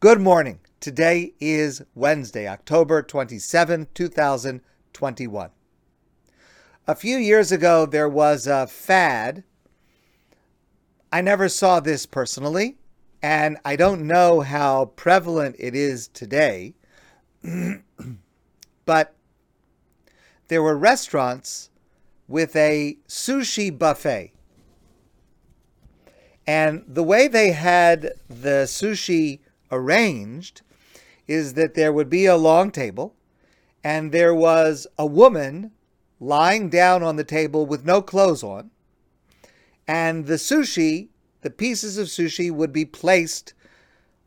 Good morning. Today is Wednesday, October 27, 2021. A few years ago, there was a fad. I never saw this personally, and I don't know how prevalent it is today, but there were restaurants with a sushi buffet. And the way they had the sushi arranged is that there would be a long table and there was a woman lying down on the table with no clothes on. And the sushi, the pieces of sushi, would be placed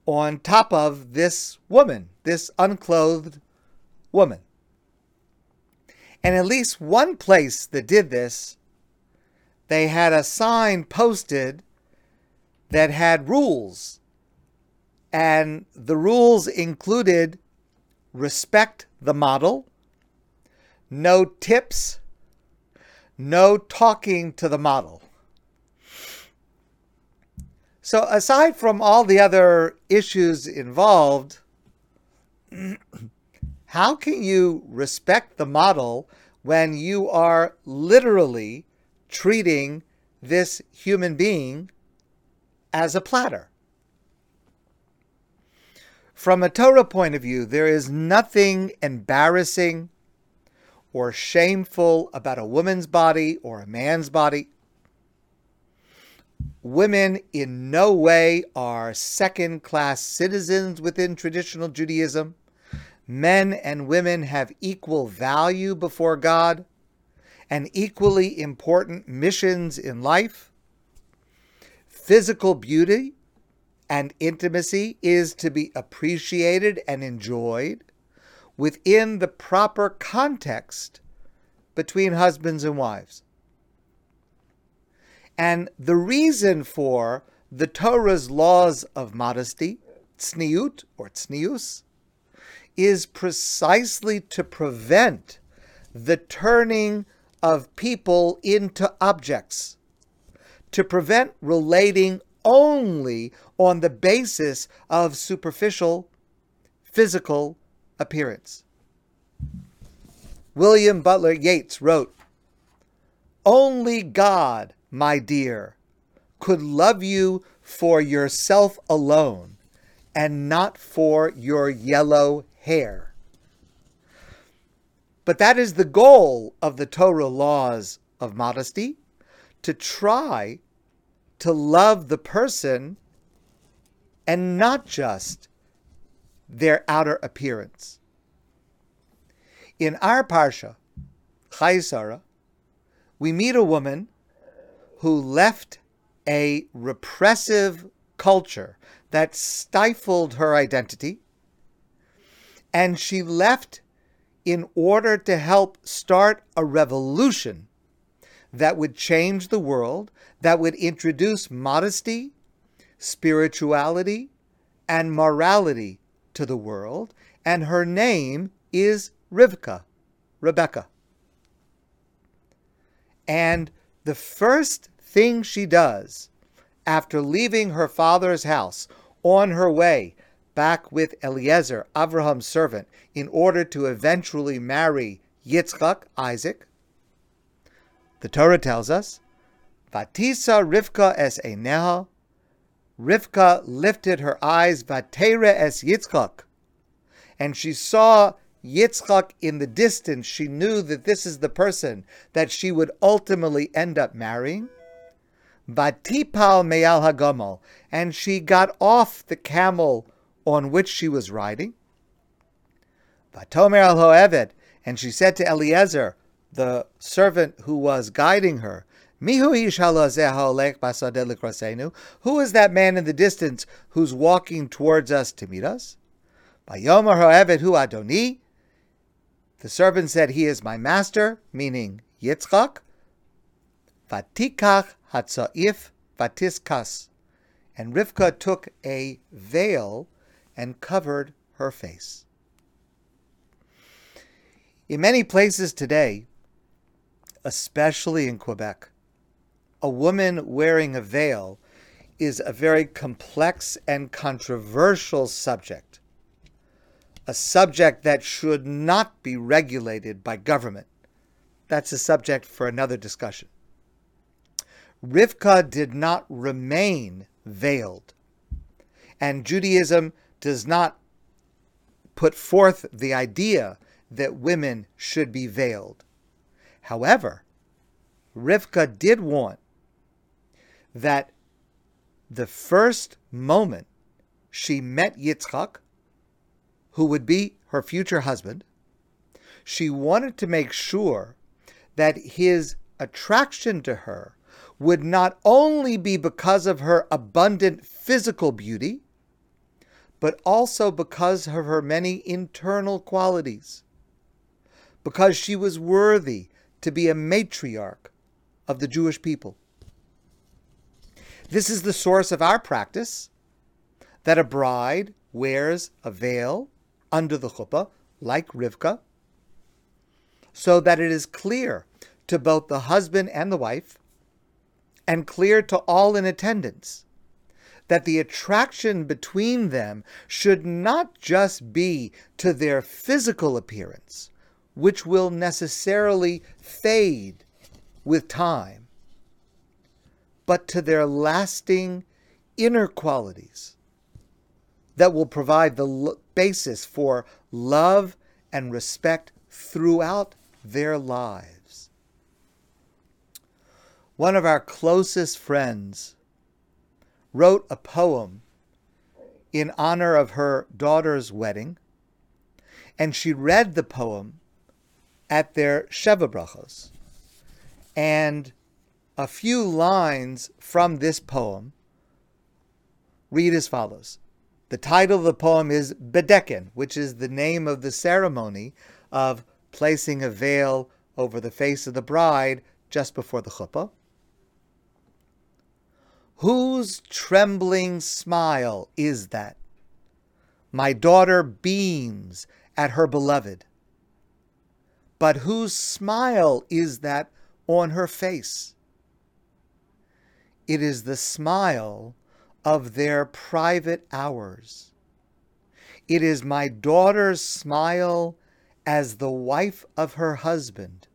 on top of this woman, this unclothed woman. And at least one place that did this, they had a sign posted that had rules. And the rules included respect the model, no tips, no talking to the model. So, aside from all the other issues involved, how can you respect the model when you are literally treating this human being as a platter? From a Torah point of view, there is nothing embarrassing or shameful about a woman's body or a man's body. Women in no way are second class citizens within traditional Judaism. Men and women have equal value before God and equally important missions in life. Physical beauty and intimacy is to be appreciated and enjoyed within the proper context between husbands and wives. And the reason for the Torah's laws of modesty, tzniut or tznius, is precisely to prevent the turning of people into objects, to prevent relating only on the basis of superficial physical appearance. William Butler Yeats wrote, Only God, my dear, could love you for yourself alone and not for your yellow hair. But that is the goal of the Torah laws of modesty to try to love the person and not just their outer appearance. In our Parsha, Chayei Sarah, we meet a woman who left a repressive culture that stifled her identity, and she left in order to help start a revolution that would change the world, that would introduce modesty, spirituality, and morality to the world. And her name is Rivka, Rebecca. And the first thing she does after leaving her father's house on her way back with Eliezer, Abraham's servant, in order to eventually marry Yitzchak, Isaac, the Torah tells us, Vatisa Rivka es Eineha. Rivka lifted her eyes, Vatere es Yitzchak. And she saw Yitzchak in the distance. She knew that this is the person that she would ultimately end up marrying. Vatipal meyal hagamol. And she got off the camel on which she was riding. Vatomer al ho'eved. And she said to Eliezer, the servant who was guiding her, Who is that man in the distance who's walking towards us to meet us? The servant said, He is my master, meaning Yitzchak. Vatikach hatzaif vatiskas. And Rivka took a veil and covered her face. In many places today, especially in Quebec, a woman wearing a veil is a very complex and controversial subject, a subject that should not be regulated by government. That's a subject for another discussion. Rivka did not remain veiled, and Judaism does not put forth the idea that women should be veiled. However, Rivka did want that the first moment she met Yitzchak, who would be her future husband, she wanted to make sure that his attraction to her would not only be because of her abundant physical beauty, but also because of her many internal qualities, because she was worthy to be a matriarch of the Jewish people. This is the source of our practice that a bride wears a veil under the chuppah, like Rivka, so that it is clear to both the husband and the wife, and clear to all in attendance, that the attraction between them should not just be to their physical appearance, which will necessarily fade with time, but to their lasting inner qualities that will provide the basis for love and respect throughout their lives. One of our closest friends wrote a poem in honor of her daughter's wedding, and she read the poem at their Sheva Brachos. And a few lines from this poem read as follows. The title of the poem is Bedeken, which is the name of the ceremony of placing a veil over the face of the bride just before the chuppah. Whose trembling smile is that? My daughter beams at her beloved. But whose smile is that on her face? It is the smile of their private hours. It is my daughter's smile as the wife of her husband,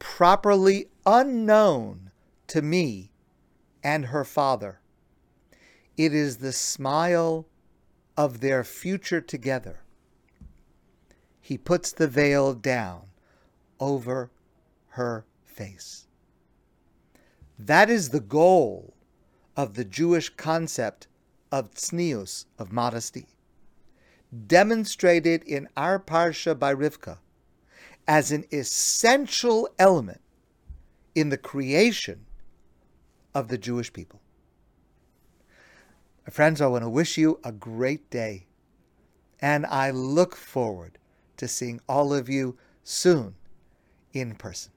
properly unknown to me and her father. It is the smile of their future together. He puts the veil down over her face. That is the goal of the Jewish concept of tznius, of modesty, demonstrated in our parsha by Rivka as an essential element in the creation of the Jewish people. Friends, I want to wish you a great day, and I look forward to seeing all of you soon in person.